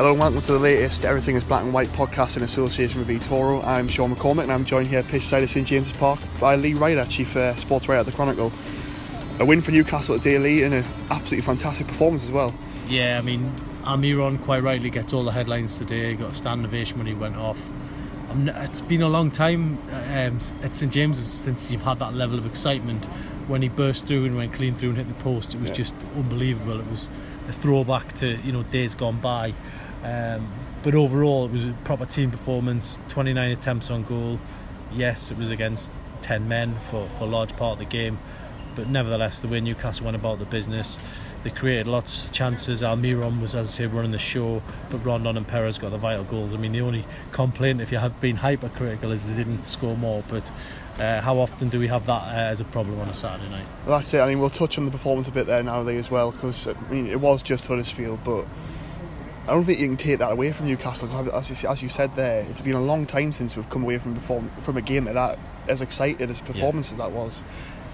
Hello and welcome to the latest Everything is Black and White podcast in association with eToro. I'm Sean McCormick and I'm joined here at pitch side of St James's Park by Lee Ryder, Chief uh, Sports Writer at The Chronicle. A win for Newcastle at Lee, and an absolutely fantastic performance as well. Yeah, I mean, Almiron quite rightly gets all the headlines today. Got a stand ovation when he went off. I'm, it's been a long time um, at St James's since you've had that level of excitement. When he burst through and went clean through and hit the post, it was Yeah. just unbelievable. It was a throwback to you know days gone by. Um, but overall, it was a proper team performance. 29 attempts on goal. Yes, it was against 10 men for, for a large part of the game. But nevertheless, the way Newcastle went about the business, they created lots of chances. Almiron was, as I say, running the show, but Rondon and Perez got the vital goals. I mean, the only complaint, if you had been hypercritical, is they didn't score more. But uh, how often do we have that uh, as a problem on a Saturday night? Well, that's it. I mean, we'll touch on the performance a bit there now, Lee, as well, because I mean, it was just Huddersfield, but I don't think you can take that away from Newcastle. 'cause As you, as you said there, it's been a long time since we've come away from perform- from a game like that as excited as performance as that was.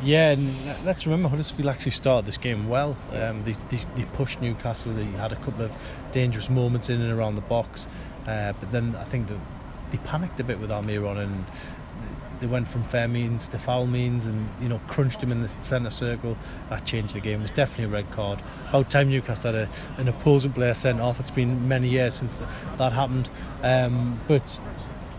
Yeah, and let's remember Huddersfield actually started this game well. Um, they, they, they pushed Newcastle. They had a couple of dangerous moments in and around the box, uh, but then I think that they panicked a bit with Almiron and they went from fair means to foul means, and you know crunched him in the centre circle. That changed the game. It was definitely a red card. About time Newcastle had a, an opposing player sent off. It's been many years since that happened, um, but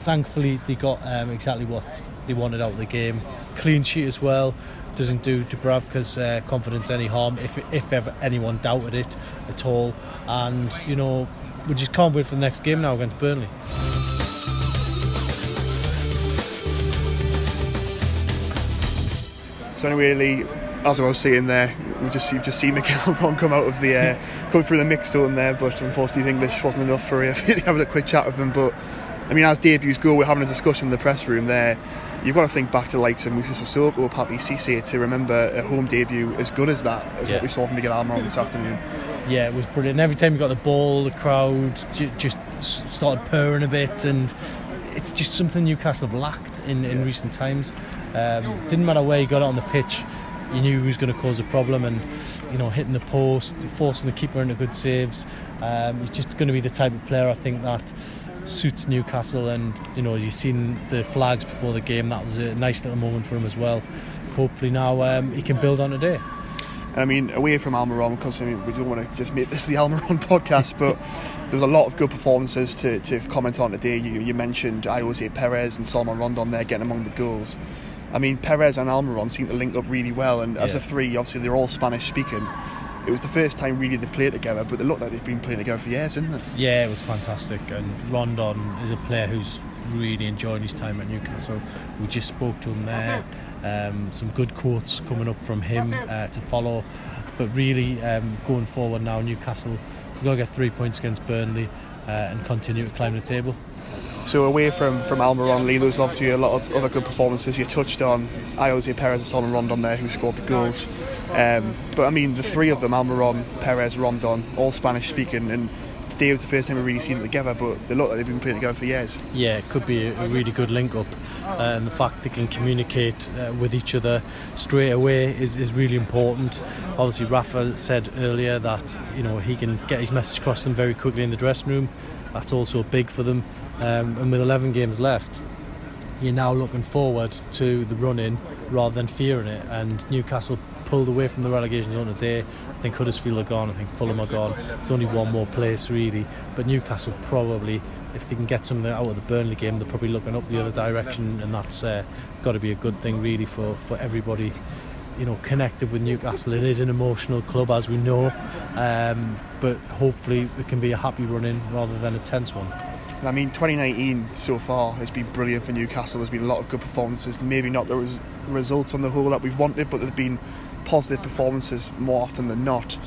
thankfully they got um, exactly what they wanted out of the game. Clean sheet as well. Doesn't do Dubravka's uh, confidence any harm if if ever anyone doubted it at all. And you know we just can't wait for the next game now against Burnley. So anyway, Lee, as I was saying there, we just you've just seen Mikel Ron come out of the uh, come through the mix zone there, but unfortunately his English wasn't enough for uh, having a quick chat with him. But I mean, as debuts go, we're having a discussion in the press room there. You've got to think back to the likes of Moussa Sissoko, Papiss Cisse to remember a home debut as good as that, as Yeah. what we saw from Miguel Almiron this afternoon. Yeah, it was brilliant. Every time you got the ball, the crowd just started purring a bit, and it's just something Newcastle have lacked in, in recent times. Um, didn't matter where you got it on the pitch, you knew he was going to cause a problem, and you know, hitting the post, forcing the keeper into good saves. Um, he's just going to be the type of player I think that suits Newcastle, and you know, you've seen the flags before the game. That was a nice little moment for him as well. Hopefully now um, he can build on today. And I mean, away from Almiron, because I mean, we don't want to just make this the Almiron podcast, but there was a lot of good performances to, to comment on today. You, you mentioned Ayoze Perez and Salomon Rondon there getting among the goals. I mean, Perez and Almiron seem to link up really well, and as Yeah. a three, obviously they're all Spanish speaking. It was the first time really they've played together, but they look like they've been playing together for years, isn't it? Yeah, it was fantastic. And Rondon is a player who's really enjoying his time at Newcastle. We just spoke to him there. Uh-huh. Um, some good quotes coming up from him uh, to follow. But really, um, going forward now, Newcastle, we've got to get three points against Burnley uh, and continue to climb the table. So away from, from Almiron, Lee, there's obviously a lot of other good performances. You touched on Ayoze Perez and Salomon Rondon there, who scored the goals. Um, but I mean, the three of them, Almiron, Perez, Rondon, all Spanish speaking, and today was the first time we've really seen them together, but they look like they've been playing together for years. yeah, it could be a, a really good link up. Uh, and the fact they can communicate uh, with each other straight away is, is really important. Obviously, Rafa said earlier that you know he can get his message across them very quickly in the dressing room. That's also big for them. Um, and with 11 games left, you're now looking forward to the run in rather than fearing it. And Newcastle pulled away from the relegation zone today. I think Huddersfield are gone. I think Fulham are gone. It's only one more place really. But Newcastle probably, if they can get something out of the Burnley game, they're probably looking up the other direction, and that's uh, got to be a good thing really for for everybody. You know, connected with Newcastle. It is an emotional club, as we know, um, but hopefully it can be a happy run in rather than a tense one. I mean, 2019 so far has been brilliant for Newcastle. There's been a lot of good performances. Maybe not the res- results on the whole that we've wanted, but there's been positive performances more often than not.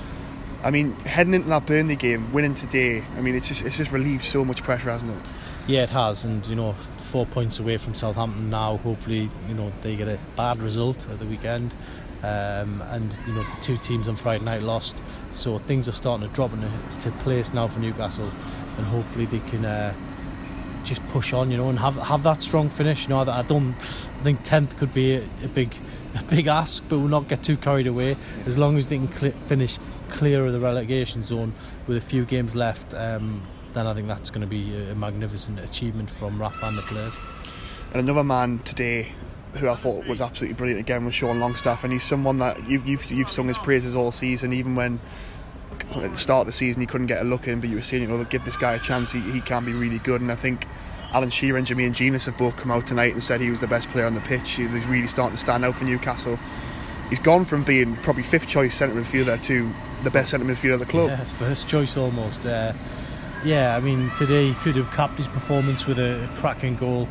I mean, heading into that Burnley game, winning today, I mean, it's just it's just relieved so much pressure, hasn't it? Yeah, it has, and you know, four points away from Southampton now. Hopefully, you know, they get a bad result at the weekend. Um, and you know the two teams on Friday night lost, so things are starting to drop into place now for Newcastle, and hopefully they can uh, just push on, you know, and have have that strong finish. You know, I don't think tenth could be a, a, big a big ask, but we'll not get too carried away. As long as they can cl- finish clear of the relegation zone with a few games left, um, then I think that's going to be a, magnificent achievement from Rafa and the players. And another man today who I thought was absolutely brilliant again was Sean Longstaff, and he's someone that you've you've, you've sung his praises all season, even when at the start of the season he couldn't get a look in, but you were saying, you know, give this guy a chance, he, he can be really good, and I think Alan Shearer and Jermaine Jenas have both come out tonight and said he was the best player on the pitch. He's really starting to stand out for Newcastle. He's gone from being probably fifth choice centre midfielder to the best centre midfielder of the club. Yeah, first choice almost. Uh, yeah, I mean today he could have capped his performance with a cracking goal.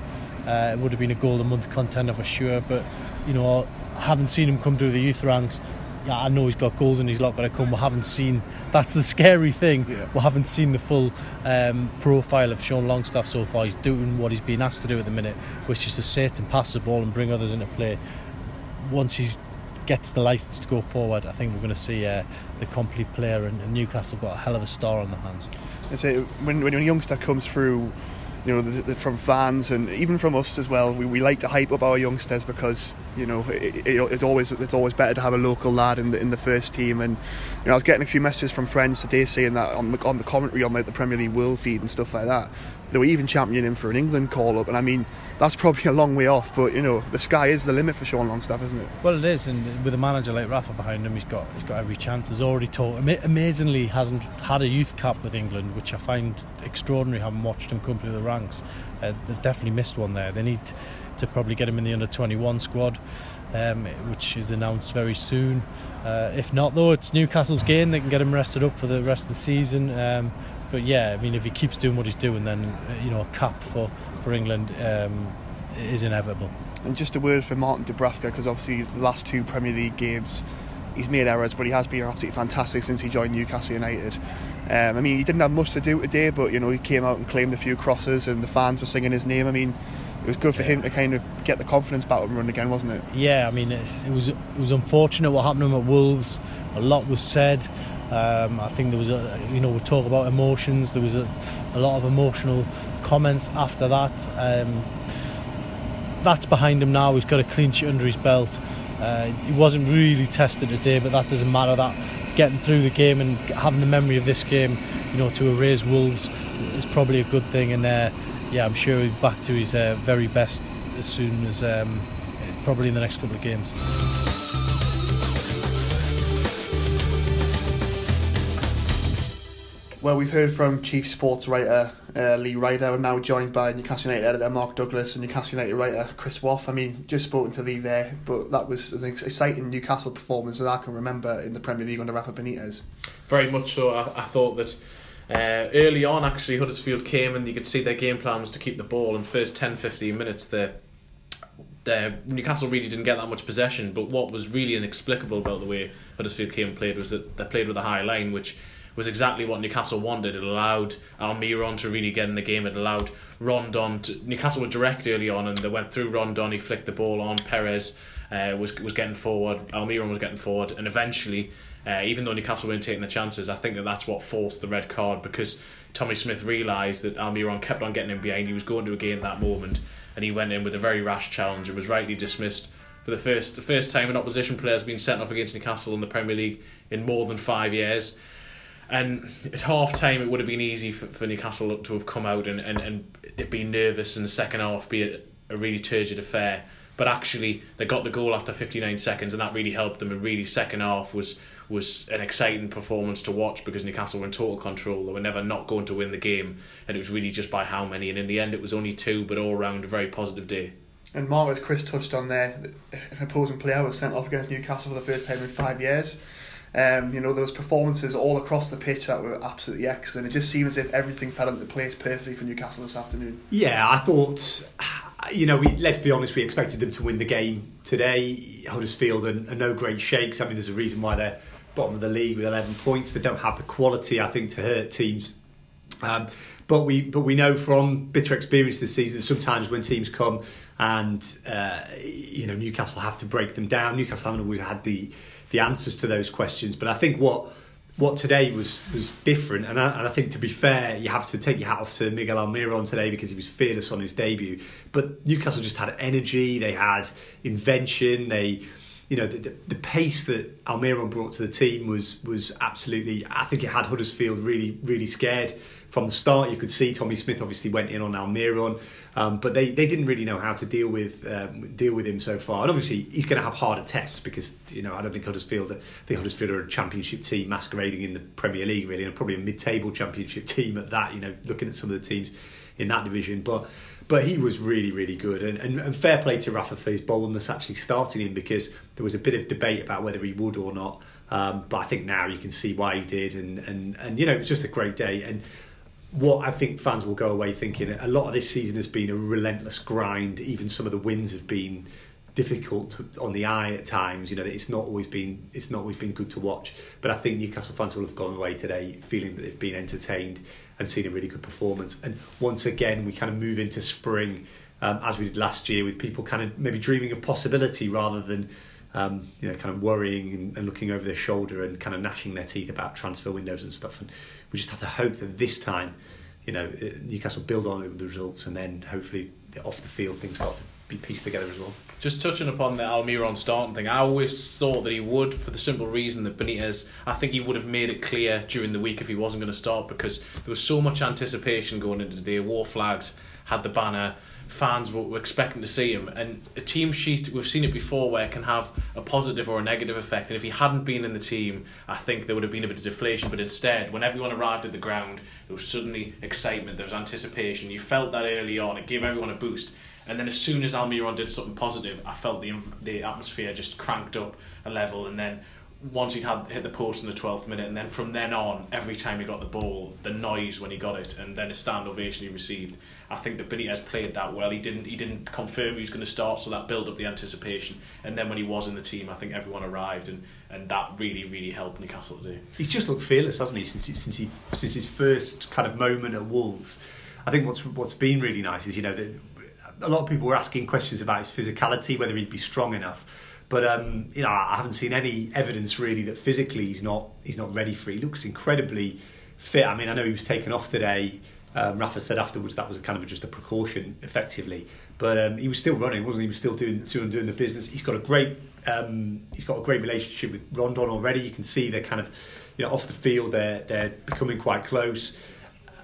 Uh, it would have been a goal the month contender for sure. But you know, I haven't seen him come through the youth ranks. Yeah, I know he's got goals and he's not going to come. We haven't seen. That's the scary thing. Yeah. We haven't seen the full um, profile of Sean Longstaff so far. He's doing what he's been asked to do at the minute, which is to sit and pass the ball and bring others into play. Once he gets the license to go forward, I think we're going to see uh, the complete player, and, and Newcastle got a hell of a star on their hands. I say when when a youngster comes through you know, the, the, from fans and even from us as well. We, we like to hype up our youngsters because you know it, it, it's always it's always better to have a local lad in the in the first team. And you know, I was getting a few messages from friends today saying that on the on the commentary on like the Premier League World feed and stuff like that, they were even championing him for an England call up. And I mean, that's probably a long way off, but you know, the sky is the limit for Sean Longstaff, isn't it? Well, it is, and with a manager like Rafa behind him, he's got he's got every chance. He's already taught. Amazingly, hasn't had a youth cap with England, which I find extraordinary. Having watched him come through the ranks, uh, they've definitely missed one there. They need to probably get him in the under 21 squad. Um, which is announced very soon. Uh, if not, though, it's Newcastle's game. They can get him rested up for the rest of the season. Um, but yeah, I mean, if he keeps doing what he's doing, then uh, you know, a cap for for England um, is inevitable. And just a word for Martin Dubravka, because obviously the last two Premier League games, he's made errors, but he has been absolutely fantastic since he joined Newcastle United. Um, I mean, he didn't have much to do today, but you know, he came out and claimed a few crosses, and the fans were singing his name. I mean, it was good for him to kind of get the confidence back and run again, wasn't it? Yeah, I mean, it was it was unfortunate what happened to him at Wolves. A lot was said. Um, I think there was a, you know, we talk about emotions. There was a, a lot of emotional comments after that. Um, that's behind him now. He's got a sheet under his belt. Uh, he wasn't really tested today, but that doesn't matter. That getting through the game and having the memory of this game, you know, to erase Wolves is probably a good thing. And uh, yeah, I'm sure he'll back to his uh, very best as soon as um, probably in the next couple of games. Well, we've heard from chief sports writer uh, Lee Ryder, and now joined by Newcastle United editor Mark Douglas and Newcastle United writer Chris Waugh. I mean, just spoken to Lee there, but that was an exciting Newcastle performance that I can remember in the Premier League under Rafa Benitez. Very much so. I, I thought that uh, early on, actually, Huddersfield came and you could see their game plan was to keep the ball. In first 10 15 minutes, the Newcastle really didn't get that much possession. But what was really inexplicable about the way Huddersfield came and played was that they played with a high line, which was exactly what Newcastle wanted. It allowed Almiron to really get in the game. It allowed Rondon to. Newcastle was direct early on and they went through Rondon. He flicked the ball on. Perez uh, was was getting forward. Almiron was getting forward. And eventually, uh, even though Newcastle weren't taking the chances, I think that that's what forced the red card because Tommy Smith realised that Almiron kept on getting in behind. He was going to a game that moment and he went in with a very rash challenge and was rightly dismissed for the first the first time an opposition player has been sent off against Newcastle in the Premier League in more than five years. And at half time, it would have been easy for, for Newcastle to have come out and, and, and it be nervous and the second half be a, a really turgid affair. But actually, they got the goal after 59 seconds, and that really helped them. And really, second half was was an exciting performance to watch because Newcastle were in total control. They were never not going to win the game, and it was really just by how many. And in the end, it was only two, but all round a very positive day. And Mark, as Chris touched on there, an opposing player was sent off against Newcastle for the first time in five years. Um, you know, there was performances all across the pitch that were absolutely excellent. It just seemed as if everything fell into place perfectly for Newcastle this afternoon. Yeah, I thought you know, we, let's be honest, we expected them to win the game today. Huddersfield are, are no great shakes. I mean, there's a reason why they're bottom of the league with 11 points. They don't have the quality, I think, to hurt teams. Um, but we but we know from bitter experience this season sometimes when teams come and uh, you know Newcastle have to break them down. Newcastle haven't always had the the answers to those questions. But I think what what today was was different, and I, and I think to be fair, you have to take your hat off to Miguel Almiron today because he was fearless on his debut. But Newcastle just had energy, they had invention, they you know the, the, the, pace that Almiron brought to the team was was absolutely. I think it had Huddersfield really really scared from the start. You could see Tommy Smith obviously went in on Almiron, um, but they, they didn't really know how to deal with um, deal with him so far. And obviously he's going to have harder tests because you know I don't think Huddersfield I think Huddersfield are a championship team masquerading in the Premier League really, and probably a mid-table championship team at that. You know, looking at some of the teams in that division, but but he was really, really good. And, and, and, fair play to Rafa for his boldness actually starting him because there was a bit of debate about whether he would or not. Um, but I think now you can see why he did. And, and, and, you know, it was just a great day. And what I think fans will go away thinking a lot of this season has been a relentless grind. Even some of the wins have been difficult to, on the eye at times. You know, it's not always been it's not always been good to watch. But I think Newcastle fans will have gone away today feeling that they've been entertained and seen a really good performance. And once again, we kind of move into spring um, as we did last year, with people kind of maybe dreaming of possibility rather than. Um, you know, kind of worrying and, and looking over their shoulder and kind of gnashing their teeth about transfer windows and stuff. And we just have to hope that this time, you know, uh, Newcastle build on it with the results, and then hopefully off the field things start to be pieced together as well. Just touching upon the Almiron starting thing, I always thought that he would for the simple reason that Benitez, I think he would have made it clear during the week if he wasn't going to start because there was so much anticipation going into the day. Wor Flags had the banner, fans were, expecting to see him, and a team sheet we've seen it before where it can have a positive or a negative effect. And if he hadn't been in the team, I think there would have been a bit of deflation. But instead, when everyone arrived at the ground, there was suddenly excitement, there was anticipation. You felt that early on, it gave everyone a boost. And then as soon as Almiron did something positive, I felt the the atmosphere just cranked up a level. And then once he'd had hit the post in the twelfth minute, and then from then on, every time he got the ball, the noise when he got it, and then a stand ovation he received. I think that Benitez played that well. He didn't he didn't confirm he was going to start, so that built up the anticipation. And then when he was in the team, I think everyone arrived, and, and that really really helped Newcastle today. He's just looked fearless, hasn't he? Since since he since his first kind of moment at Wolves. I think what's what's been really nice is you know that a lot of people were asking questions about his physicality, whether he'd be strong enough. But um, you know, I haven't seen any evidence really that physically he's not he's not ready for it. He looks incredibly fit. I mean, I know he was taken off today. Um, Rafa said afterwards that was kind of just a precaution, effectively. But um, he was still running, wasn't he? He was still doing still doing the business. He's got a great um, he's got a great relationship with Rondon already. You can see they're kind of you know off the field they're they're becoming quite close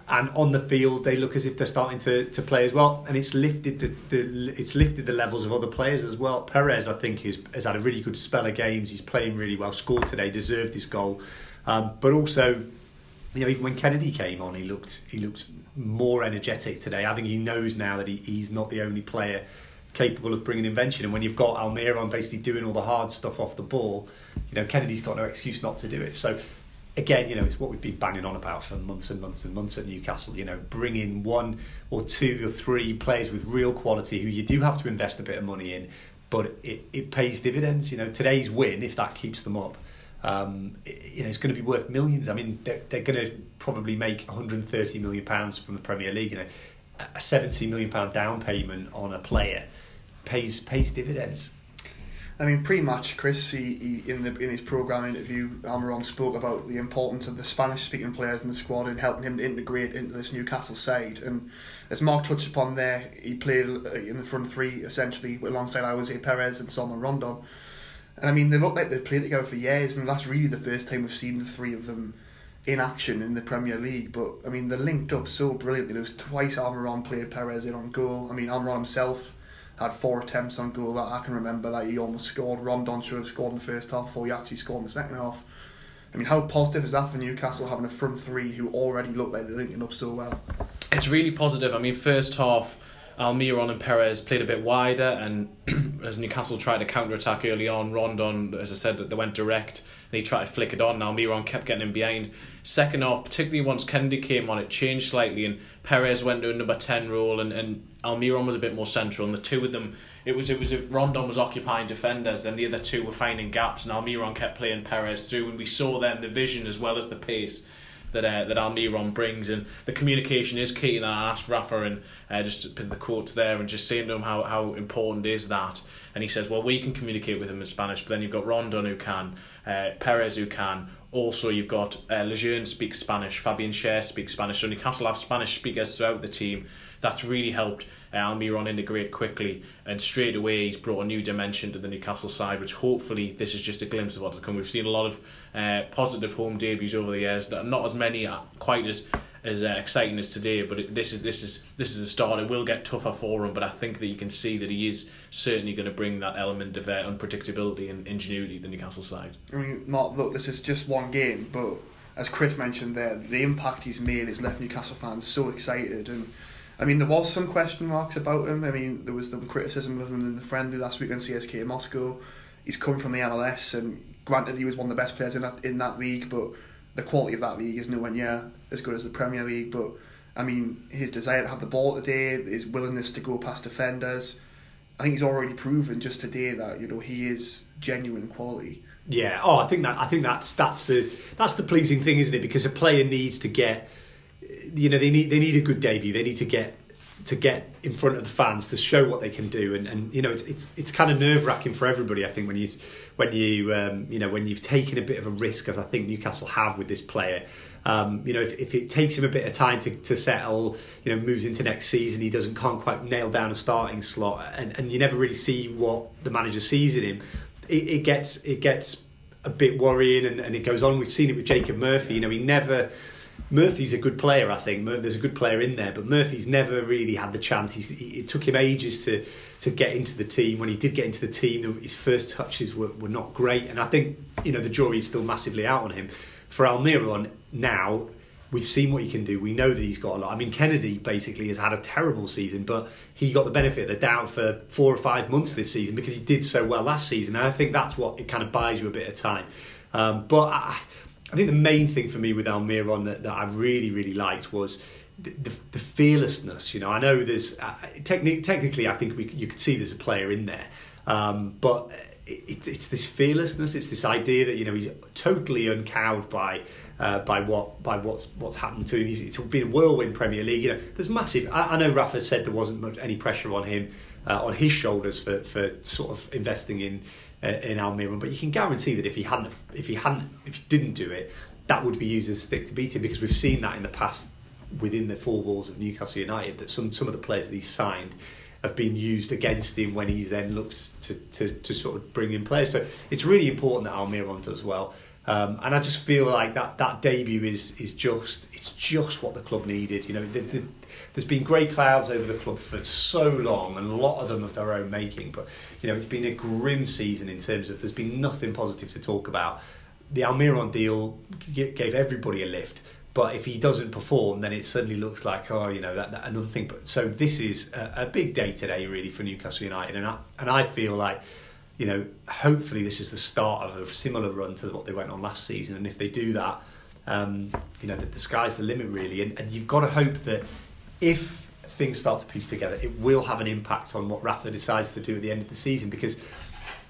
and on the field they look as if they're starting to, to play as well and it's lifted the, the it's lifted the levels of other players as well Perez I think is, has had a really good spell of games he's playing really well scored today deserved his goal um, but also you know even when Kennedy came on he looked he looked more energetic today I think he knows now that he, he's not the only player capable of bringing invention and when you've got Almiron basically doing all the hard stuff off the ball you know Kennedy's got no excuse not to do it so again, you know, it's what we've been banging on about for months and months and months at Newcastle. You know, bring in one or two or three players with real quality who you do have to invest a bit of money in, but it, it pays dividends. You know, today's win, if that keeps them up, um, you know, it's going to be worth millions. I mean, they're, they're going to probably make 130 million pounds from the Premier League. You know, a 70 million pound down payment on a player pays pays dividends. I mean, pre-match, Chris, he, he, in the in his program interview, Almiron spoke about the importance of the Spanish-speaking players in the squad and helping him to integrate into this Newcastle side. And as Mark touched upon there, he played uh, in the front three essentially alongside Ayoze Perez and Salomon Rondon. And I mean, they look like they've played together for years, and that's really the first time we've seen the three of them in action in the Premier League. But I mean, they're linked up so brilliantly. There was twice Almiron played Perez in on goal. I mean, Almiron himself had four attempts on goal that I can remember that he almost scored. Rondon should have scored in the first half before he actually scored in the second half. I mean, how positive is that for Newcastle having a front three who already look like they're linking up so well? It's really positive. I mean, first half, Almiron and Perez played a bit wider, and as Newcastle tried to counter attack early on, Rondon, as I said, they went direct and he tried to flick it on. Almiron kept getting him behind. Second half, particularly once Kennedy came on, it changed slightly, and Perez went to a number 10 role, and, and Almiron was a bit more central, and the two of them it was it was Rondon was occupying defenders, then the other two were finding gaps, and Almiron kept playing Perez through, and we saw then the vision as well as the pace that uh, that Almiron brings, and the communication is key. And I asked Rafa and uh, just put the quotes there and just saying to him how how important is that, and he says, well, we can communicate with him in Spanish, but then you've got Rondon who can, uh, Perez who can. Also, you've got uh, Lejeune speaks Spanish, Fabian Schär speaks Spanish, so Newcastle have Spanish speakers throughout the team. That's really helped uh, Almiron integrate quickly, and straight away he's brought a new dimension to the Newcastle side, which hopefully this is just a glimpse of what to come. We've seen a lot of uh, positive home debuts over the years, not as many uh, quite as as uh, exciting as today, but it, this is this is this is a start. It will get tougher for him, but I think that you can see that he is certainly going to bring that element of uh, unpredictability and ingenuity to the Newcastle side. I mean, Mark, look, this is just one game, but as Chris mentioned there, the impact he's made has left Newcastle fans so excited and I mean, there was some question marks about him. I mean, there was some criticism of him in the friendly last week on CSKA Moscow. He's come from the MLS, and granted, he was one of the best players in that in that league, but the quality of that league is nowhere near as good as the Premier League. But I mean, his desire to have the ball today, his willingness to go past defenders, I think he's already proven just today that you know he is genuine quality. Yeah. Oh, I think that I think that's that's the that's the pleasing thing, isn't it? Because a player needs to get you know they need they need a good debut. They need to get to get in front of the fans to show what they can do. And, and you know it's it's it's kind of nerve wracking for everybody I think when you when you um, you know when you've taken a bit of a risk as I think Newcastle have with this player. Um, you know if, if it takes him a bit of time to, to settle you know moves into next season he doesn't can't quite nail down a starting slot and, and you never really see what the manager sees in him it, it gets it gets a bit worrying and, and it goes on. We've seen it with Jacob Murphy. You know he never Murphy's a good player, I think. There's a good player in there, but Murphy's never really had the chance. He's, it took him ages to to get into the team. When he did get into the team, his first touches were, were not great, and I think you know the jury's still massively out on him. For Almiron now, we've seen what he can do. We know that he's got a lot. I mean, Kennedy basically has had a terrible season, but he got the benefit of the doubt for four or five months this season because he did so well last season, and I think that's what it kind of buys you a bit of time. Um, but I, I think the main thing for me with Almiron that, that I really, really liked was the, the, the fearlessness. You know, I know there's uh, techni- technically, I think we, you could see there's a player in there, um, but it, it's this fearlessness. It's this idea that you know he's totally uncowed by uh, by what by what's what's happened to him. He's, it's been a whirlwind Premier League. You know, there's massive. I, I know Rafa said there wasn't much any pressure on him uh, on his shoulders for for sort of investing in Uh, in Almiron, but you can guarantee that if he hadn't, if he hadn't, if he didn't do it, that would be used as a stick to beat him because we've seen that in the past within the four walls of Newcastle United that some some of the players that he's signed have been used against him when he then looks to, to, to sort of bring in players. So it's really important that Almiron does well. Um, and I just feel like that that debut is is just it's just what the club needed. You know, the, the, there's been grey clouds over the club for so long, and a lot of them of their own making. But you know, it's been a grim season in terms of there's been nothing positive to talk about. The Almiron deal gave everybody a lift, but if he doesn't perform, then it suddenly looks like oh, you know, that, that another thing. But so this is a, a big day today, really, for Newcastle United, and I, and I feel like you know, hopefully this is the start of a similar run to what they went on last season. And if they do that, um, you know, the, the sky's the limit really. And, and you've got to hope that if things start to piece together, it will have an impact on what Rafa decides to do at the end of the season because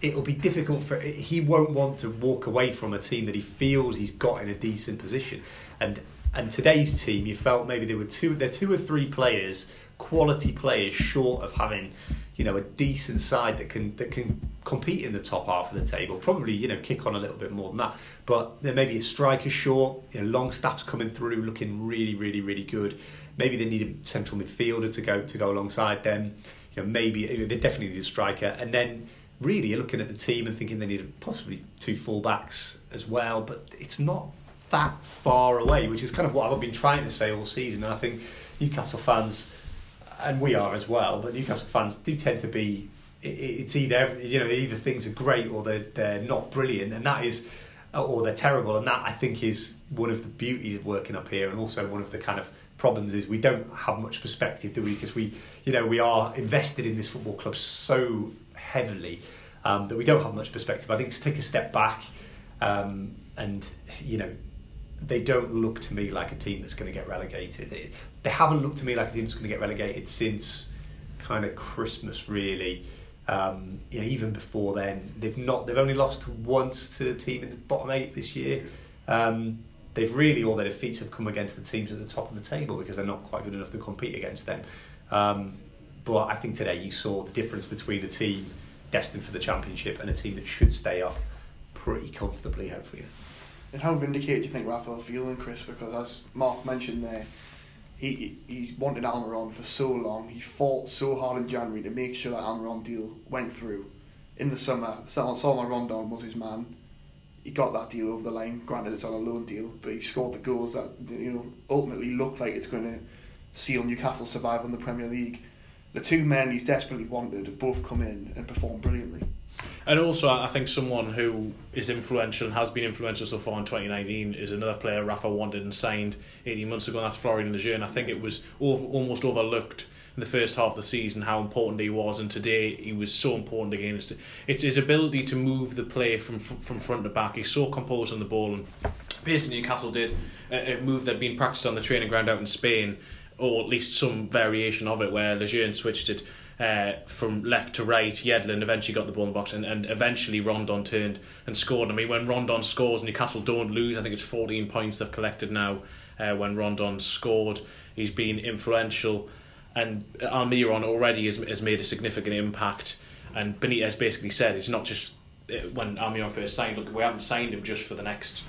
it'll be difficult for he won't want to walk away from a team that he feels he's got in a decent position. And and today's team, you felt maybe there were two, there two or three players, quality players, short of having you know a decent side that can that can compete in the top half of the table. Probably you know kick on a little bit more than that. But there may be a striker short. You know, Longstaff's coming through, looking really, really, really good. Maybe they need a central midfielder to go to go alongside them. You know, maybe they definitely need a striker, and then really you're looking at the team and thinking they need possibly two fullbacks as well. But it's not that far away, which is kind of what I've been trying to say all season. And I think Newcastle fans and we are as well. But Newcastle fans do tend to be. It's either you know either things are great or they're they're not brilliant, and that is, or they're terrible, and that I think is one of the beauties of working up here, and also one of the kind of problems is we don't have much perspective, do we? Because we, you know, we are invested in this football club so heavily um, that we don't have much perspective. I think to take a step back um, and, you know, they don't look to me like a team that's going to get relegated. They, they haven't looked to me like a team that's going to get relegated since kind of Christmas, really. Um, you know, even before then, they've not. They've only lost once to a team in the bottom eight this year. Um, they've really all their defeats have come against the teams at the top of the table because they're not quite good enough to compete against them. Um, but I think today you saw the difference between a team destined for the championship and a team that should stay up pretty comfortably, hopefully. And how vindicated do you think Raphael feeling, Chris? Because as Mark mentioned there, he he's wanted Almiron for so long. He fought so hard in January to make sure that Almiron deal went through. In the summer, Salomon Rondon was his man he got that deal over the line. Granted, it's on a loan deal, but he scored the goals that you know ultimately look like it's going to seal Newcastle survival in the Premier League. The two men he's desperately wanted have both come in and performed brilliantly. And also, I think someone who is influential and has been influential so far in 2019 is another player Rafa wanted and signed 18 months ago, and that's Florian Lejeune. I think it was over, almost overlooked in the first half of the season how important he was, and today he was so important again. It's, it's his ability to move the play from from front to back. He's so composed on the ball, and basically Newcastle did a, a move that'd been practiced on the training ground out in Spain, or at least some variation of it, where Lejeune switched it. Uh, from left to right, Yedlin eventually got the ball in the box, and, and eventually Rondon turned and scored. I mean, when Rondon scores, Newcastle don't lose. I think it's 14 points they've collected now. Uh, when Rondon scored, he's been influential and Almiron already has, has made a significant impact. And Benitez basically said it's not just uh, when Almiron first signed. Look, we haven't signed him just for the next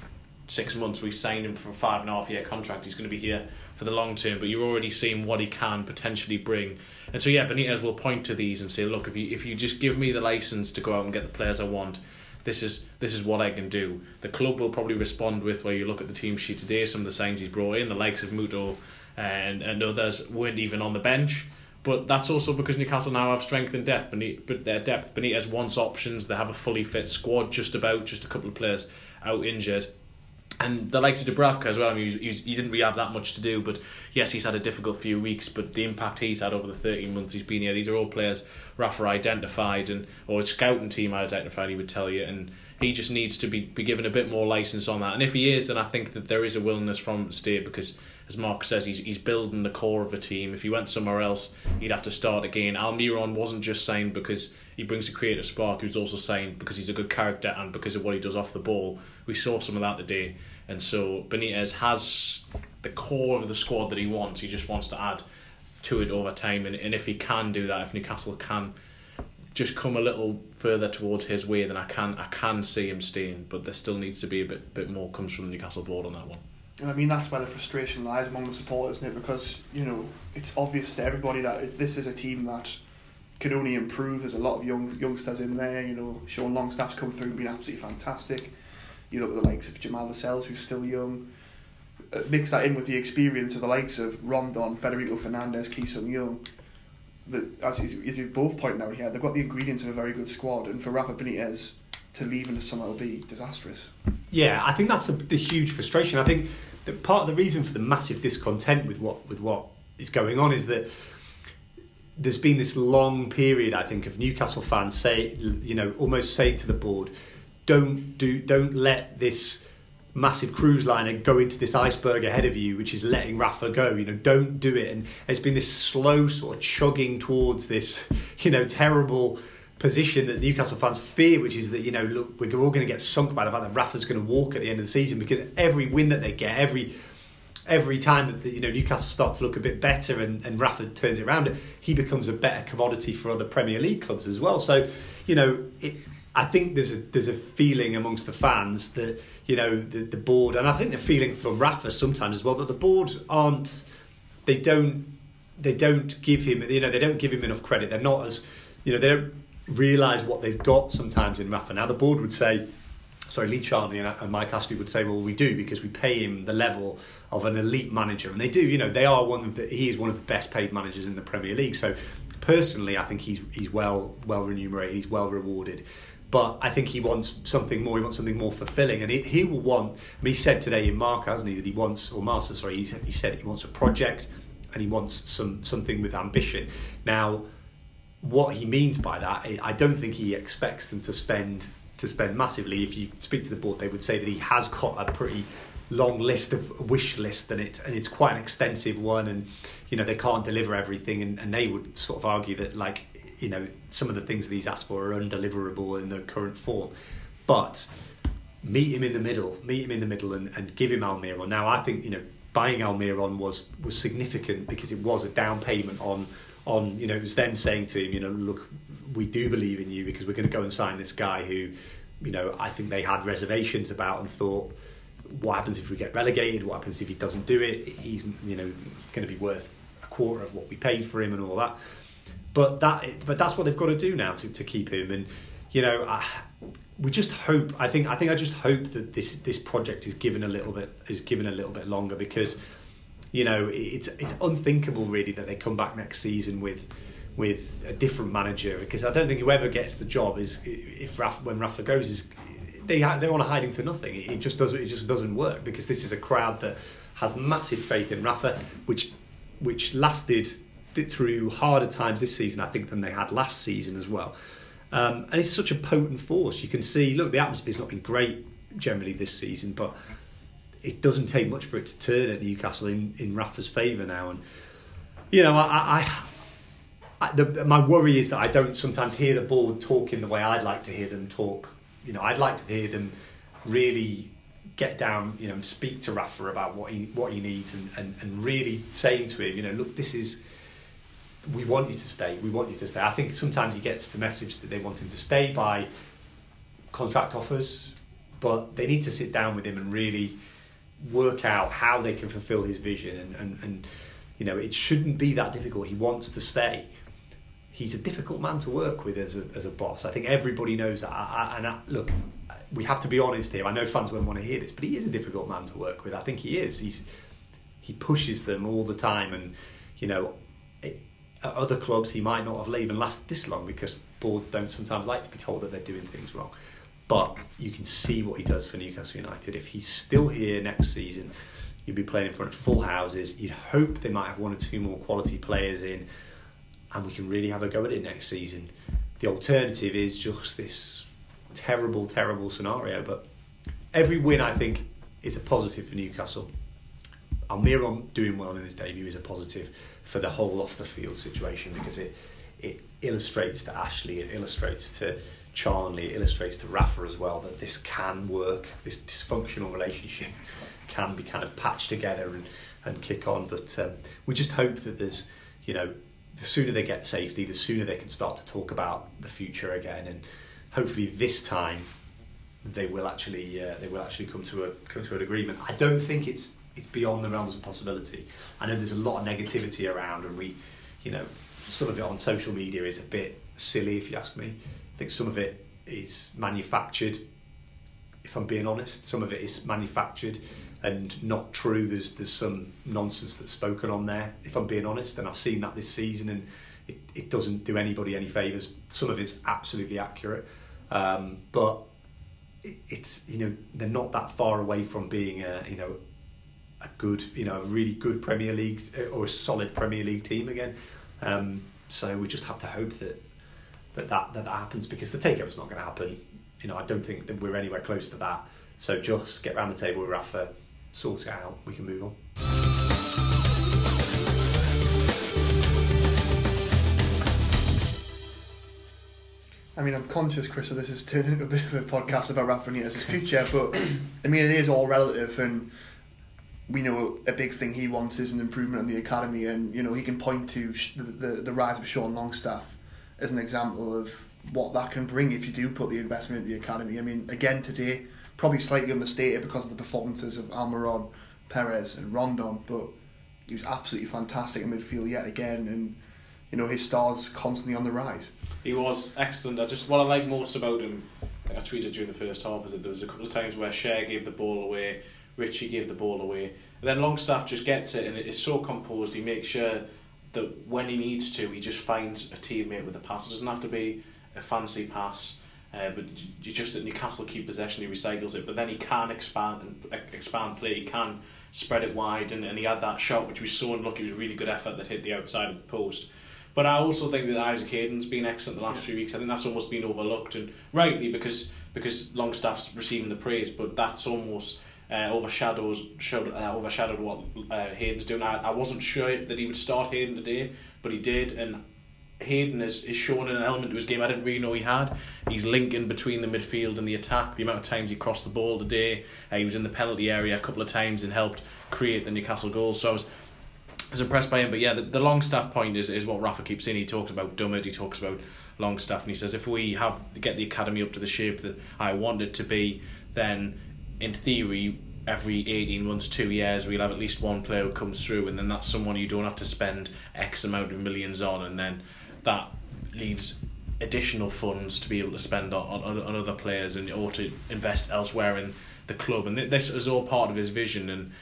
six months. We've signed him for a five and a half year contract. He's going to be here for the long term. But you're already seeing what he can potentially bring. And so yeah, Benitez will point to these and say, look, if you if you just give me the license to go out and get the players I want. This is this is what I can do. The club will probably respond with where you look at the team sheet today, some of the signs he's brought in, the likes of Muto, and, and others weren't even on the bench. But that's also because Newcastle now have strength and depth. But their depth, Benitez wants options. They have a fully fit squad, just about, just a couple of players out injured. And the likes of Dubravka as well. I mean, he, he didn't really have that much to do, but yes, he's had a difficult few weeks. But the impact he's had over the 13 months he's been here, these are all players Rafa identified and or his scouting team identified. He would tell you, and he just needs to be, be given a bit more license on that. And if he is, then I think that there is a willingness from State because as Mark says, he's, he's building the core of a team. If he went somewhere else, he'd have to start again. Almiron wasn't just signed because he brings a creative spark, was also signed because he's a good character and because of what he does off the ball. We saw some of that today. And so Benitez has the core of the squad that he wants. He just wants to add to it over time. And, and if he can do that, if Newcastle can just come a little further towards his way, then I can I can see him staying. But there still needs to be a bit bit more comes from the Newcastle board on that one. And I mean that's where the frustration lies among the supporters, isn't it? Because you know it's obvious to everybody that this is a team that can only improve. There's a lot of young youngsters in there. You know, Sean Longstaff's come through been absolutely fantastic. You look at the likes of Jamal Lascelles, who's still young. Uh, mix that in with the experience of the likes of Rondon, Federico Fernandez, Ki Young. That as, as you both pointed out here, they've got the ingredients of a very good squad, and for Rafa Benitez to leave in the summer will be disastrous. Yeah, I think that's the, the huge frustration. I think that part of the reason for the massive discontent with what with what is going on is that there's been this long period, I think, of Newcastle fans say, you know, almost say to the board, don't do, don't let this massive cruise liner go into this iceberg ahead of you, which is letting Rafa go. You know, don't do it. And it's been this slow sort of chugging towards this, you know, terrible position that Newcastle fans fear, which is that you know, look, we're all going to get sunk by the fact that Rafa's going to walk at the end of the season because every win that they get, every every time that you know Newcastle start to look a bit better and, and Rafa turns it around, he becomes a better commodity for other Premier League clubs as well. So, you know, it, I think there's a there's a feeling amongst the fans that you know the, the board, and I think the feeling from Rafa sometimes as well that the board aren't, they don't they don't give him you know they don't give him enough credit. They're not as you know they don't realise what they've got sometimes in Rafa. Now the board would say, sorry, Lee Charnley and Mike Ashley would say, well, we do because we pay him the level of an elite manager, and they do. You know, they are one of the, he is one of the best paid managers in the Premier League. So personally, I think he's he's well well remunerated, he's well rewarded. But I think he wants something more. He wants something more fulfilling, and he, he will want. I mean, he said today in Mark, hasn't he, that he wants, or Master, sorry, he said, he said he wants a project, and he wants some something with ambition. Now, what he means by that, I don't think he expects them to spend to spend massively. If you speak to the board, they would say that he has got a pretty long list of wish list and it's and it's quite an extensive one and you know they can't deliver everything and, and they would sort of argue that like you know some of the things that he's asked for are undeliverable in the current form. But meet him in the middle meet him in the middle and, and give him Almiron now I think you know buying Almiron was was significant because it was a down payment on on you know it was them saying to him you know look we do believe in you because we're going to go and sign this guy who you know I think they had reservations about and thought what happens if we get relegated? What happens if he doesn't do it? He's you know going to be worth a quarter of what we paid for him and all that. But that but that's what they've got to do now to, to keep him. And you know, I, we just hope. I think I think I just hope that this this project is given a little bit is given a little bit longer because you know it's it's unthinkable really that they come back next season with with a different manager because I don't think whoever gets the job is if Rafa, when Rafa goes is they they want to hiding to nothing. It, just doesn't it just doesn't work because this is a crowd that has massive faith in Rafa, which which lasted through harder times this season, I think, than they had last season as well. Um, and it's such a potent force. You can see, look, the atmosphere's not been great generally this season, but it doesn't take much for it to turn at Newcastle in, in Rafa's favour now. And you know, I, I, I the, my worry is that I don't sometimes hear the board talking the way I'd like to hear them talk you know, I'd like to hear them really get down, you know, and speak to Rafa about what he what he needs and, and, and really saying to him, you know, look, this is we want you to stay, we want you to stay. I think sometimes he gets the message that they want him to stay by contract offers, but they need to sit down with him and really work out how they can fulfill his vision and, and, and you know, it shouldn't be that difficult. He wants to stay he's a difficult man to work with as a, as a boss. I think everybody knows that. I, I, and I, look, we have to be honest here. I know fans won't want to hear this, but he is a difficult man to work with. I think he is. He's he pushes them all the time, and you know, it, at other clubs he might not have even lasted this long because boards don't sometimes like to be told that they're doing things wrong. But you can see what he does for Newcastle United. If he's still here next season, you'd be playing in front of full houses. You'd hope they might have one or two more quality players in and we can really have a go at it next season. The alternative is just this terrible, terrible scenario. But every win, I think, is a positive for Newcastle. Almiron doing well in his debut is a positive for the whole off the field situation because it it illustrates to Ashley, it illustrates to Charnley, it illustrates to Rafa as well that this can work. This dysfunctional relationship can be kind of patched together and, and kick on. But um, we just hope that there's you know the sooner they get safety, the sooner they can start to talk about the future again, and hopefully this time they will actually uh, they will actually come to a come to an agreement. I don't think it's it's beyond the realms of possibility. I know there's a lot of negativity around, and we, you know, some of it on social media is a bit silly if you ask me. I think some of it is manufactured. If I'm being honest, some of it is manufactured and not true. There's there's some nonsense that's spoken on there. If I'm being honest, and I've seen that this season, and it, it doesn't do anybody any favors. Some of it's absolutely accurate, um, but it, it's you know they're not that far away from being a you know a good you know a really good Premier League uh, or a solid Premier League team again. Um, so we just have to hope that that that, that, that happens because the takeover's not going to happen. You know, I don't think that we're anywhere close to that. So just get round the table with Rafa, sort it out, we can move on. I mean, I'm conscious, Chris, of this is turning into a bit of a podcast about Rafa Benitez's future, but I mean, it is all relative, and we know a big thing he wants is an improvement in the academy, and you know he can point to the, the, the rise of Sean Longstaff as an example of what that can bring if you do put the investment in the academy. I mean, again today, probably slightly understated because of the performances of Almiron, Perez, and Rondon, but he was absolutely fantastic in midfield yet again, and you know his stars constantly on the rise. He was excellent. I just what I like most about him. I tweeted during the first half is that there was a couple of times where Schär gave the ball away, Richie gave the ball away, and then Longstaff just gets it and it is so composed. He makes sure that when he needs to, he just finds a teammate with the pass. It doesn't have to be a fancy pass. Uh, but just that Newcastle keep possession, he recycles it, but then he can expand and expand play. He can spread it wide, and, and he had that shot which we saw and look, it was a really good effort that hit the outside of the post. But I also think that Isaac Hayden's been excellent the last few weeks. I think that's almost been overlooked and rightly because because Longstaff's receiving the praise, but that's almost uh, overshadows showed, uh, overshadowed what uh, Hayden's doing. I, I wasn't sure that he would start Hayden today, but he did, and Hayden is, is showing an element to his game I didn't really know he had. He's linking between the midfield and the attack. The amount of times he crossed the ball today, uh, he was in the penalty area a couple of times and helped create the Newcastle goals. So I was I was impressed by him. But yeah, the, the Longstaff point is, is what Rafa keeps saying. He talks about Dummett, he talks about Longstaff, and he says if we have get the academy up to the shape that I want it to be, then in theory, every 18 months, two years, we'll have at least one player who comes through, and then that's someone you don't have to spend X amount of millions on, and then that leaves additional funds to be able to spend on, on, on other players and or to invest elsewhere in the club. And this is all part of his vision. And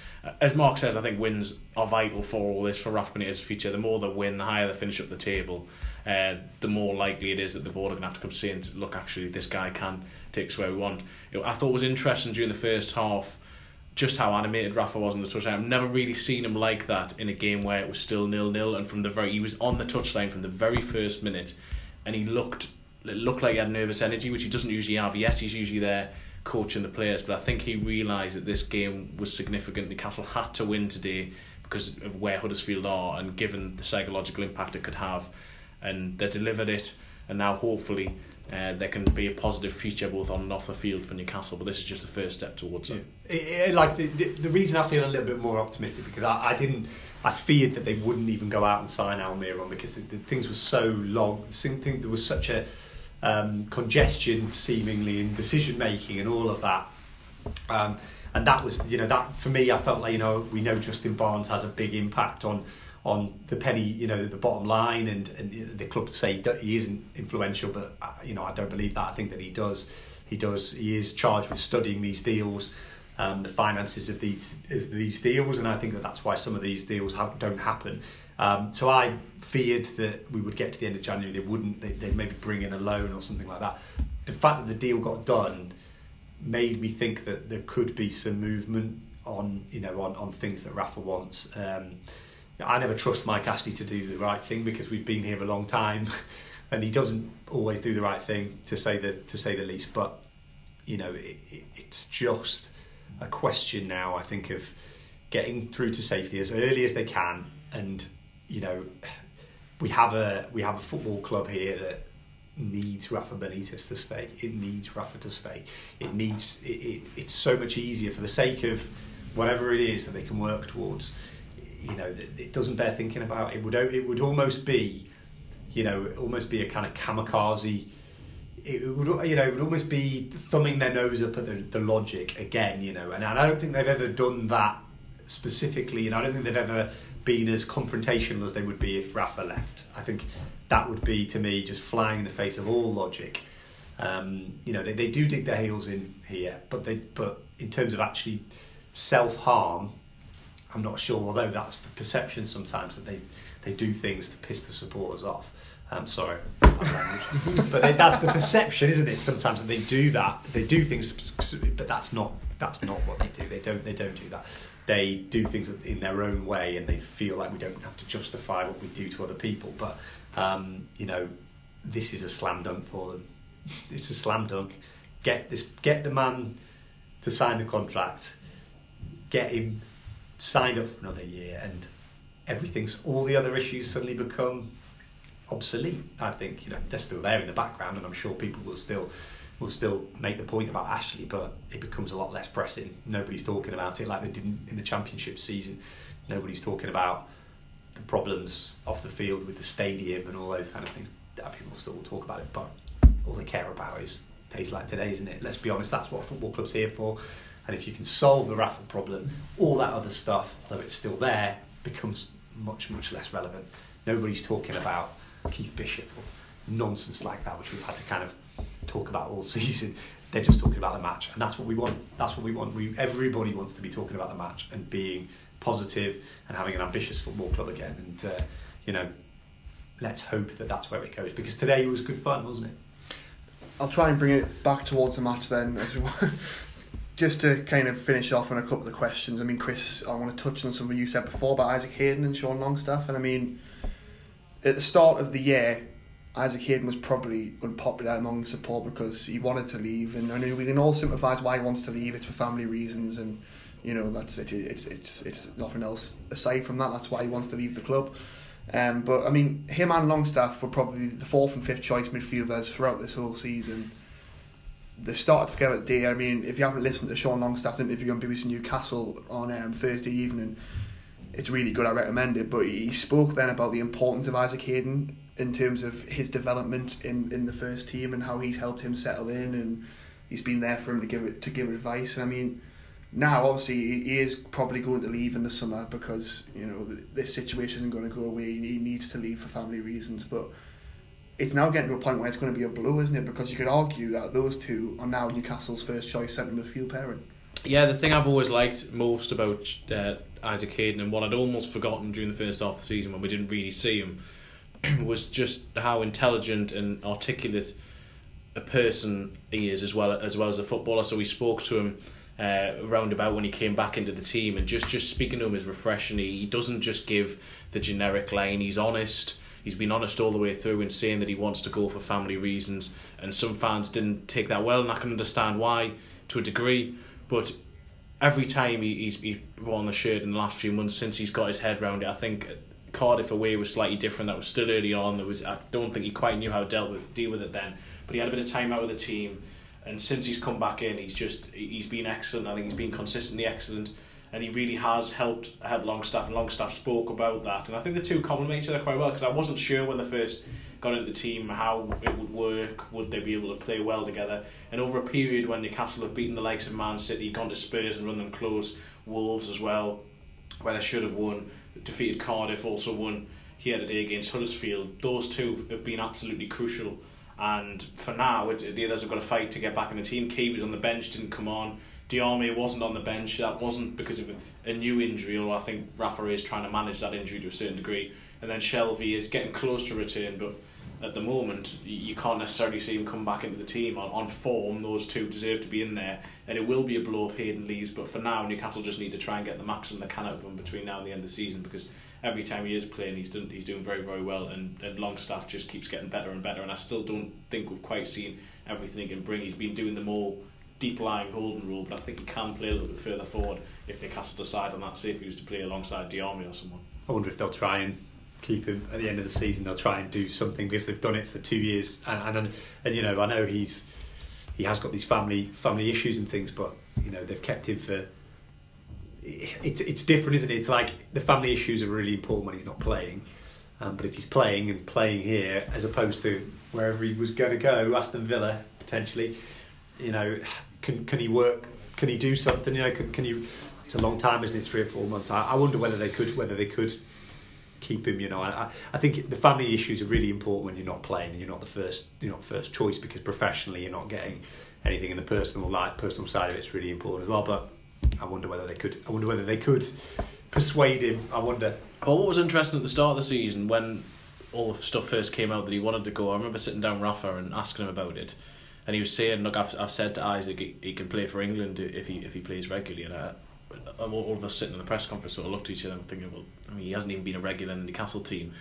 as Mark says, I think wins are vital for all this for Rafa Benitez's future. The more they win, the higher they finish up the table, uh, the more likely it is that the board are going to have to come see and look, actually, this guy can take us where we want. Know, I thought it was interesting during the first half just how animated Rafa was on the touchline. I've never really seen him like that in a game where it was still nil nil, and from the very he was on the touchline from the very first minute, and he looked it looked like he had nervous energy, which he doesn't usually have. Yes, he's usually there coaching the players, but I think he realised that this game was significant. Newcastle had to win today because of where Huddersfield are and given the psychological impact it could have, and they delivered it. And now hopefully uh, there can be a positive future both on and off the field for Newcastle. But this is just the first step towards it. Yeah. It, it, like the, the, the reason I feel a little bit more optimistic because I, I didn't. I feared that they wouldn't even go out and sign Almiron because the, the things were so long. Think there was such a um, congestion seemingly in decision making and all of that. Um, and that was, you know, that for me, I felt like, you know, we know Justin Barnes has a big impact on on the penny, you know, the bottom line, and, and the club say he isn't influential, but uh, you know, I don't believe that. I think that he does. He does. He is charged with studying these deals, um, the finances of these of these deals, and I think that that's why some of these deals don't happen. Um, so I feared that we would get to the end of January, they wouldn't, they, they'd maybe bring in a loan or something like that. The fact that the deal got done made me think that there could be some movement on, you know, on, on things that Rafa wants. Um, I never trust Mike Ashley to do the right thing because we've been here a long time, and he doesn't always do the right thing to say the to say the least. But you know, it, it, it's just a question now. I think of getting through to safety as early as they can, and you know, we have a we have a football club here that needs Rafa Benitez to stay. It needs Rafa to stay. It needs it, it, it's so much easier for the sake of whatever it is that they can work towards. You know, it, doesn't bear thinking about. It would it would almost be, you know, almost be a kind of kamikaze. It would, you know, it would almost be thumbing their nose up at the, the logic again, you know, and I don't think they've ever done that specifically, and I don't think they've ever been as confrontational as they would be if Rafa left. I think that would be to me just flying in the face of all logic. Um, you know, they, they do dig their heels in here, but they but in terms of actually self harm, I'm not sure. Although that's the perception sometimes that they they do things to piss the supporters off. I'm um, sorry, but they, that's the perception, isn't it? Sometimes that they do that, they do things, but that's not that's not what they do. They don't they don't do that they do things in their own way and they feel like we don't have to justify what we do to other people. But um, you know, this is a slam dunk for them. it's a slam dunk. Get this. Get the man to sign the contract. Get him signed up for another year, and everything's all the other issues suddenly become obsolete. I think you know they're still there in the background, and I'm sure people will still will still make the point about Ashley, but it becomes a lot less pressing. Nobody's talking about it like they didn't in the championship season. Nobody's talking about the problems off the field with the stadium and all those kind of things. People still will talk about it, but all they care about is days like today, isn't it? Let's be honest, that's what football club's here for. And if you can solve the Rafa problem, all that other stuff, though it's still there, becomes much, much less relevant. Nobody's talking about Keith Bishop or nonsense like that, which we've had to kind of talk about all season. They're just talking about the match, and that's what we want. That's what we want. We everybody wants to be talking about the match and being positive and having an ambitious football club again. And uh, you know, let's hope that that's where it goes because today was good fun, wasn't it? I'll try and bring it back towards the match then. Just to kind of finish off on a couple of questions. I mean, Chris, I want to touch on something you said before about Isaac Hayden and Sean Longstaff. And I mean, at the start of the year, Isaac Hayden was probably unpopular among support because he wanted to leave, and I know we can all sympathise why he wants to leave. It's for family reasons, and you know that's it, it's it's it's nothing else aside from that. That's why he wants to leave the club. Um, but I mean, him and Longstaff were probably the fourth and fifth choice midfielders throughout this whole season. They started together today. I mean, if you haven't listened to Sean Longstaff's interview on BBC Newcastle on um, Thursday evening, it's really good. I recommend it. But he spoke then about the importance of Isaac Hayden in terms of his development in, in the first team and how he's helped him settle in and he's been there for him to give it to give advice. And I mean, now obviously he is probably going to leave in the summer because you know this situation isn't going to go away. He needs to leave for family reasons, but it's now getting to a point where it's going to be a blow, isn't it? Because you could argue that those two are now Newcastle's first choice centre midfield pairing. Yeah, the thing I've always liked most about uh, Isaac Hayden and what I'd almost forgotten during the first half of the season when we didn't really see him was just how intelligent and articulate a person he is as well as well as a footballer. So we spoke to him uh, roundabout when he came back into the team, and just just speaking to him is refreshing. He, he doesn't just give the generic line. He's honest. He's been honest all the way through in saying that he wants to go for family reasons, and some fans didn't take that well, and I can understand why to a degree. But every time he, he's he's worn the shirt in the last few months since he's got his head around it, I think Cardiff away was slightly different. That was still early on. There was I don't think he quite knew how to deal with deal with it then. But he had a bit of time out with the team, and since he's come back in, he's just he's been excellent. I think he's been consistently excellent, and he really has helped help Longstaff. And Longstaff spoke about that, and I think the two complement each other quite well because I wasn't sure when they first got into the team how it would work. Would they be able to play well together? And over a period when Newcastle have beaten the likes of Man City, gone to Spurs and run them close, Wolves as well, where they should have won defeated Cardiff, also won here today against Huddersfield. Those two have been absolutely crucial. And for now, it, the others have got to fight to get back in the team. Ki was on the bench, didn't come on. Diame wasn't on the bench. That wasn't because of a new injury, although I think Rafa is trying to manage that injury to a certain degree. And then Shelvey is getting close to return, but at the moment, you can't necessarily see him come back into the team on, on form. Those two deserve to be in there, and it will be a blow if Hayden leaves. But for now, Newcastle just need to try and get the maximum they can out of him between now and the end of the season because every time he is playing, he's done he's doing very very well, and, and Longstaff just keeps getting better and better. And I still don't think we've quite seen everything he can bring. He's been doing them more deep lying holding role, but I think he can play a little bit further forward if Newcastle decide on that. Say if he was to play alongside Diame or someone. I wonder if they'll try and keep him at the end of the season. They'll try and do something because they've done it for two years, and and, and you know I know he's he has got these family family issues and things, but you know they've kept him for. It's it's different, isn't it? It's like the family issues are really important when he's not playing, um, but if he's playing and playing here as opposed to wherever he was going to go, Aston Villa potentially, you know, can can he work? Can he do something? You know, can can you? It's a long time, isn't it? Three or four months. I, I wonder whether they could whether they could keep him. You know, I, I think the family issues are really important when you're not playing and you're not the first you're not first choice because professionally you're not getting anything in the personal life, personal side of it's really important as well. But I wonder whether they could. I wonder whether they could persuade him. I wonder. Well, what was interesting at the start of the season when all the stuff first came out that he wanted to go, I remember sitting down Rafa and asking him about it, and he was saying, "Look, I've, I've said to Isaac he, he can play for England if he if he plays regularly." And I, all of us sitting in the press conference sort of looked at each other and thinking, well, I mean, he hasn't even been a regular in the Newcastle team.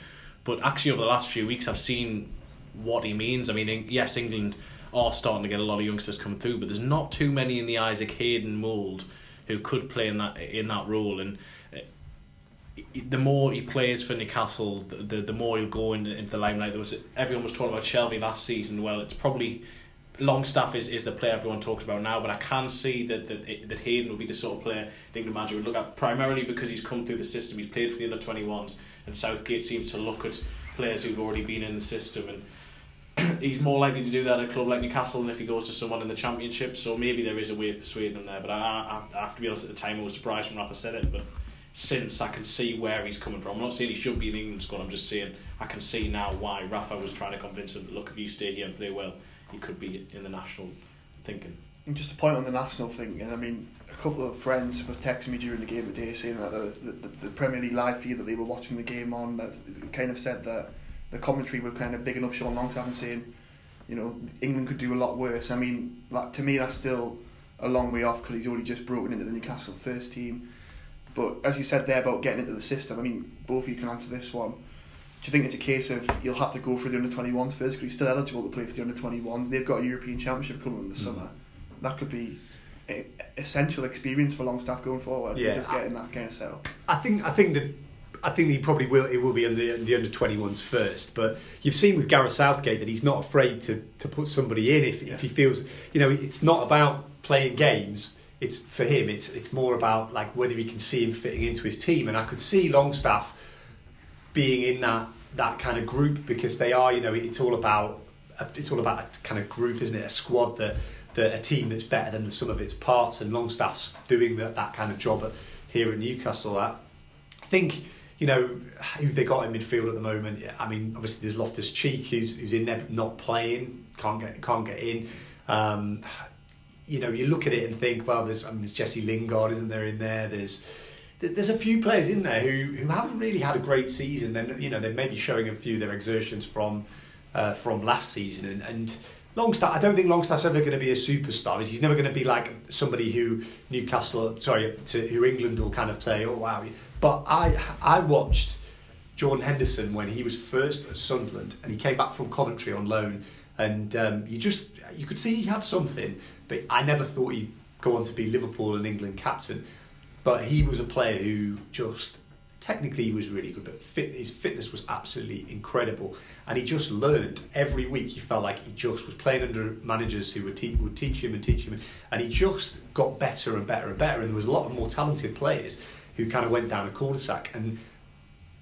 But actually, over the last few weeks, I've seen what he means. I mean, yes, England are starting to get a lot of youngsters coming through, but there's not too many in the Isaac Hayden mould who could play in that in that role. And uh, the more he plays for Newcastle, the the, the more he'll go into, into the limelight. There was everyone was talking about Shelvey last season. Well, it's probably Longstaff is, is the player everyone talks about now, but I can see that that, that Hayden will be the sort of player the England manager would look at primarily because he's come through the system. He's played for the under 21s, and Southgate seems to look at players who've already been in the system, and he's more likely to do that at a club like Newcastle than if he goes to someone in the Championship. So maybe there is a way of persuading him there. But I, I, I have to be honest, at the time I was surprised when Rafa said it, but since I can see where he's coming from. I'm not saying he should be in England squad. I'm just saying I can see now why Rafa was trying to convince him. Look, if you stay here and play well he could be in the national thinking. And just a point on the national thinking, I mean, a couple of friends were texting me during the game today saying that the, the, the Premier League live feed that they were watching the game on that kind of said that the commentary were kind of bigging up Sean Longstaff and saying, you know, England could do a lot worse. I mean, like, to me, that's still a long way off because he's already just broken into the Newcastle first team. But as you said there about getting into the system, I mean, both of you can answer this one. Do you think it's a case of you'll have to go for the under 21s first because he's still eligible to play for the under 21s? They've got a European Championship coming in the mm. summer. That could be a, essential experience for Longstaff going forward. Yeah, just getting that kind of setup. I think I think that I think he probably will. It will be in the, the under 21s first. But you've seen with Gareth Southgate that he's not afraid to to put somebody in if yeah. if he feels you know it's not about playing games it's for him. It's it's more about like whether he can see him fitting into his team, and I could see Longstaff being in that that kind of group because they are. You know, it's all about it's all about a kind of group, isn't it? A squad that that a team that's better than the sum of its parts, and Longstaff's doing that that kind of job at, here at Newcastle. I think you know who they got in midfield at the moment. I mean, obviously there's Loftus Cheek who's who's in there but not playing, can't get can't get in. Um, you know, you look at it and think, well, there's I mean, there's Jesse Lingard, isn't there in there? There's there's a few players in there who, who haven't really had a great season. Then you know they may be showing a few of their exertions from uh, from last season. And, and Longstaff, I don't think Longstaff's ever going to be a superstar. He's never going to be like somebody who Newcastle, sorry, to, who England will kind of say, oh wow. But I I watched Jordan Henderson when he was first at Sunderland and he came back from Coventry on loan, and um, you just you could see he had something but I never thought he'd go on to be Liverpool and England captain. But he was a player who just technically he was really good, but fit, his fitness was absolutely incredible, and he just learned every week. He felt like he just was playing under managers who would, te- would teach him and teach him, and he just got better and better and better. And there was a lot of more talented players who kind of went down a cul-de-sac. And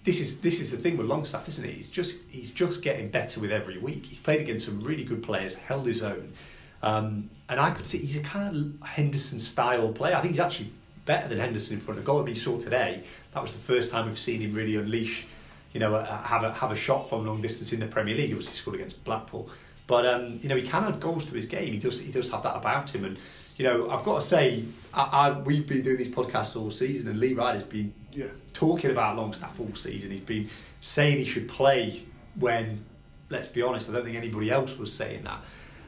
this is this is the thing with Longstaff, isn't it? He's just he's just getting better with every week. He's played against some really good players, held his own. Um, and I could see he's a kind of Henderson style player. I think he's actually better than Henderson in front of goal. I mean, you saw today, that was the first time we've seen him really unleash, you know, have a have a shot from long distance in the Premier League. It was he scored against Blackpool. But um, you know, he can add goals to his game. He does he does have that about him. And you know, I've got to say, I, I we've been doing these podcasts all season, and Lee Ryder's been yeah. talking about Longstaff all season. He's been saying he should play when, let's be honest, I don't think anybody else was saying that.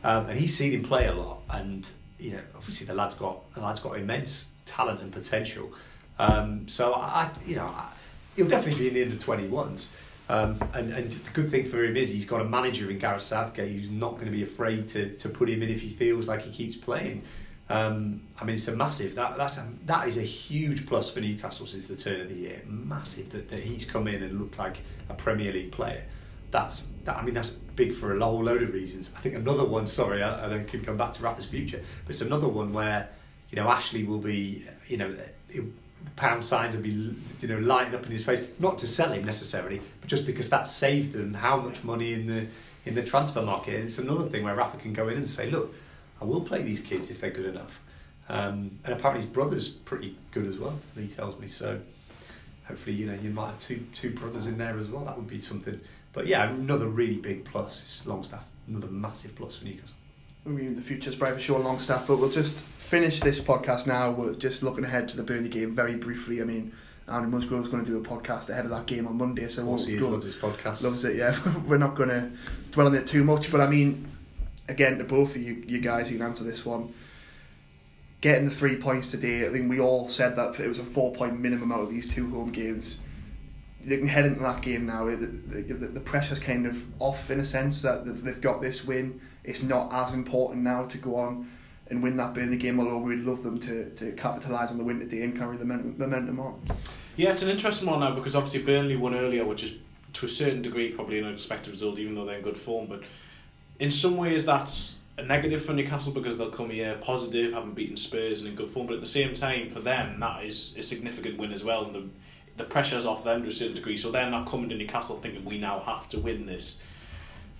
Um, and he's seen him play a lot, and you know, obviously the lad's got the lad's got immense talent and potential. Um, so I, you know, I, he'll definitely be in the under twenty ones. Um, and, and the good thing for him is he's got a manager in Gareth Southgate who's not going to be afraid to, to put him in if he feels like he keeps playing. Um, I mean, it's a massive that that's a, that is a huge plus for Newcastle since the turn of the year. Massive that, that he's come in and looked like a Premier League player that's that, I mean that's big for a whole load of reasons. I think another one, sorry, I, I don't come back to Rafa's future, but it's another one where you know Ashley will be, you know, pound signs will be, you know, lighting up in his face, not to sell him necessarily, but just because that saved them how much money in the in the transfer market. And it's another thing where Rafa can go in and say, look, I will play these kids if they're good enough. Um, and apparently his brother's pretty good as well. He tells me so. Hopefully, you know, you might have two two brothers in there as well. That would be something but yeah, another really big plus is Longstaff. Another massive plus for Newcastle. I mean, the future's bright for sure, Longstaff. But we'll just finish this podcast now. We're just looking ahead to the Burnley game very briefly. I mean, Andy Musgrove's going to do a podcast ahead of that game on Monday, so we'll he loves his podcast. Loves it, yeah. We're not going to dwell on it too much, but I mean, again, to both of you, you guys, you can answer this one. Getting the three points today, I think we all said that it was a four point minimum out of these two home games they can head into that game now. The, the, the, pressure's kind of off in a sense that they've, they've got this win. It's not as important now to go on and win that Burnley game, although we'd love them to, to capitalise on the win today and carry the momentum on. Yeah, it's an interesting one now because obviously Burnley won earlier, which is to a certain degree probably an unexpected result, even though they're in good form. But in some ways, that's a negative for Newcastle because they'll come here positive, having beaten Spurs and in good form. But at the same time, for them, that is a significant win as well. And the, the pressure's off them to a certain degree, so they're not coming to Newcastle thinking we now have to win this.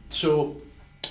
So,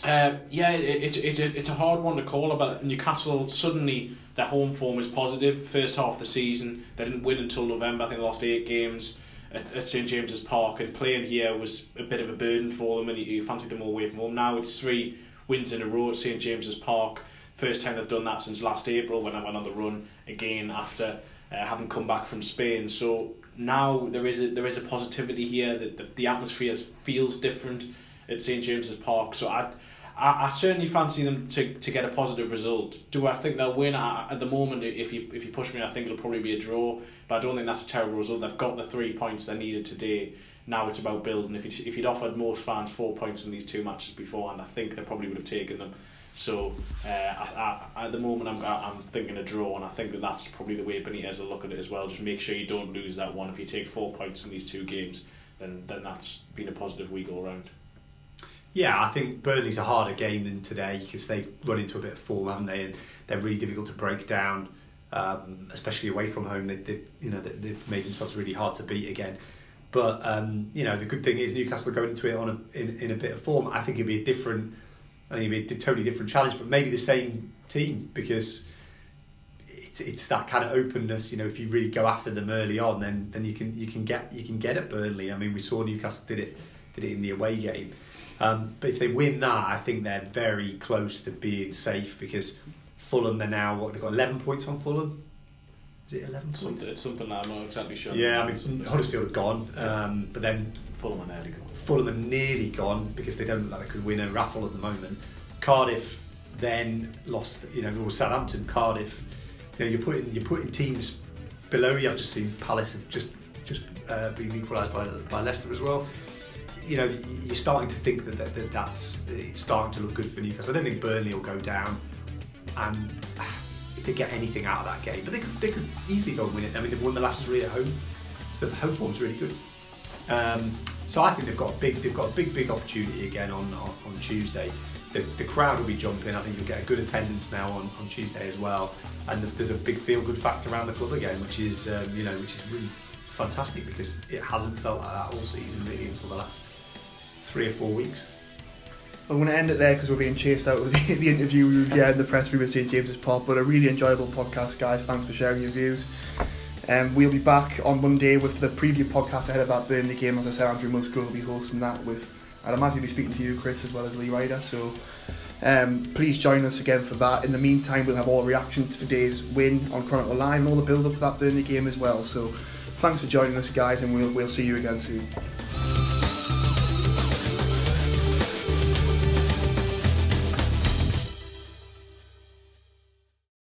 uh, yeah, it, it, it's a, it's a hard one to call. But Newcastle suddenly their home form is positive. First half of the season, they didn't win until November. I think they lost eight games at, at St James's Park, and playing here was a bit of a burden for them, and you, you fancied them all away from home. Now it's three wins in a row at St James's Park. First time they've done that since last April when I went on the run again after uh, having come back from Spain. So now there is a there is a positivity here that the, the atmosphere feels different at St James's Park. So I I, I certainly fancy them to, to get a positive result. Do I think they'll win? at the moment, if you if you push me, I think it'll probably be a draw. But I don't think that's a terrible result. They've got the three points they needed today. Now it's about building. If you if you'd offered most fans four points in these two matches beforehand, I think they probably would have taken them. So uh, I, I, at the moment, I'm I'm thinking a draw, and I think that that's probably the way Benitez will look at it as well. Just make sure you don't lose that one. If you take four points from these two games, then then that's been a positive week all round. Yeah, I think Burnley's a harder game than today because they've run into a bit of form, haven't they? And they're really difficult to break down, um, especially away from home. They, they, you know, they've made themselves really hard to beat again. But um, you know, the good thing is Newcastle are going into it on a, in, in a bit of form. I think it'd be a different, I think it'd be a totally different challenge, but maybe the same team because it's, it's that kind of openness. You know, if you really go after them early on, then then you can you can get you can get at Burnley. I mean, we saw Newcastle did it did it in the away game. Um, but if they win that, I think they're very close to being safe because Fulham, they're now, what, they've got 11 points on Fulham? Is it 11 points? Something, something like I'm not exactly sure. Yeah, I mean, Huddersfield have gone, um, but then Fulham are nearly gone. Fulham are nearly gone because they don't look like they could win a raffle at the moment. Cardiff then lost, you know, or Southampton, Cardiff. You know, you're putting you're putting teams below you. I've just seen Palace have just just uh, been equalised by by Leicester as well you know, you're starting to think that, that, that, that's it's starting to look good for Newcastle. I don't think Burnley will go down, and if they get anything out of that game, but they could, they could easily go and win it. I mean, they've won the last three at home, so the home form's really good. Um, so I think they've got a big, they've got a big, big opportunity again on on, on Tuesday. The, the, crowd will be jumping. I think you'll get a good attendance now on, on Tuesday as well, and there's a big feel good factor around the club again, which is um, you know which is really fantastic because it hasn't felt like that all season really until the last three or four weeks. I'm going to end it there because we're being chased out of the, the interview we yeah, in the press room at St James's Park. But a really enjoyable podcast, guys. Thanks for sharing your views. Um, we'll be back on Monday with the preview podcast ahead of that Burnley game. As I said, Andrew Musgrove will be hosting that with, I'd imagine he'll be speaking to you, Chris, as well as Lee Ryder. So um, please join us again for that. In the meantime, we'll have all reaction to today's win on Chronicle Live and all the build up to that Burnley game as well. So thanks for joining us, guys, and we'll, we'll see you again soon.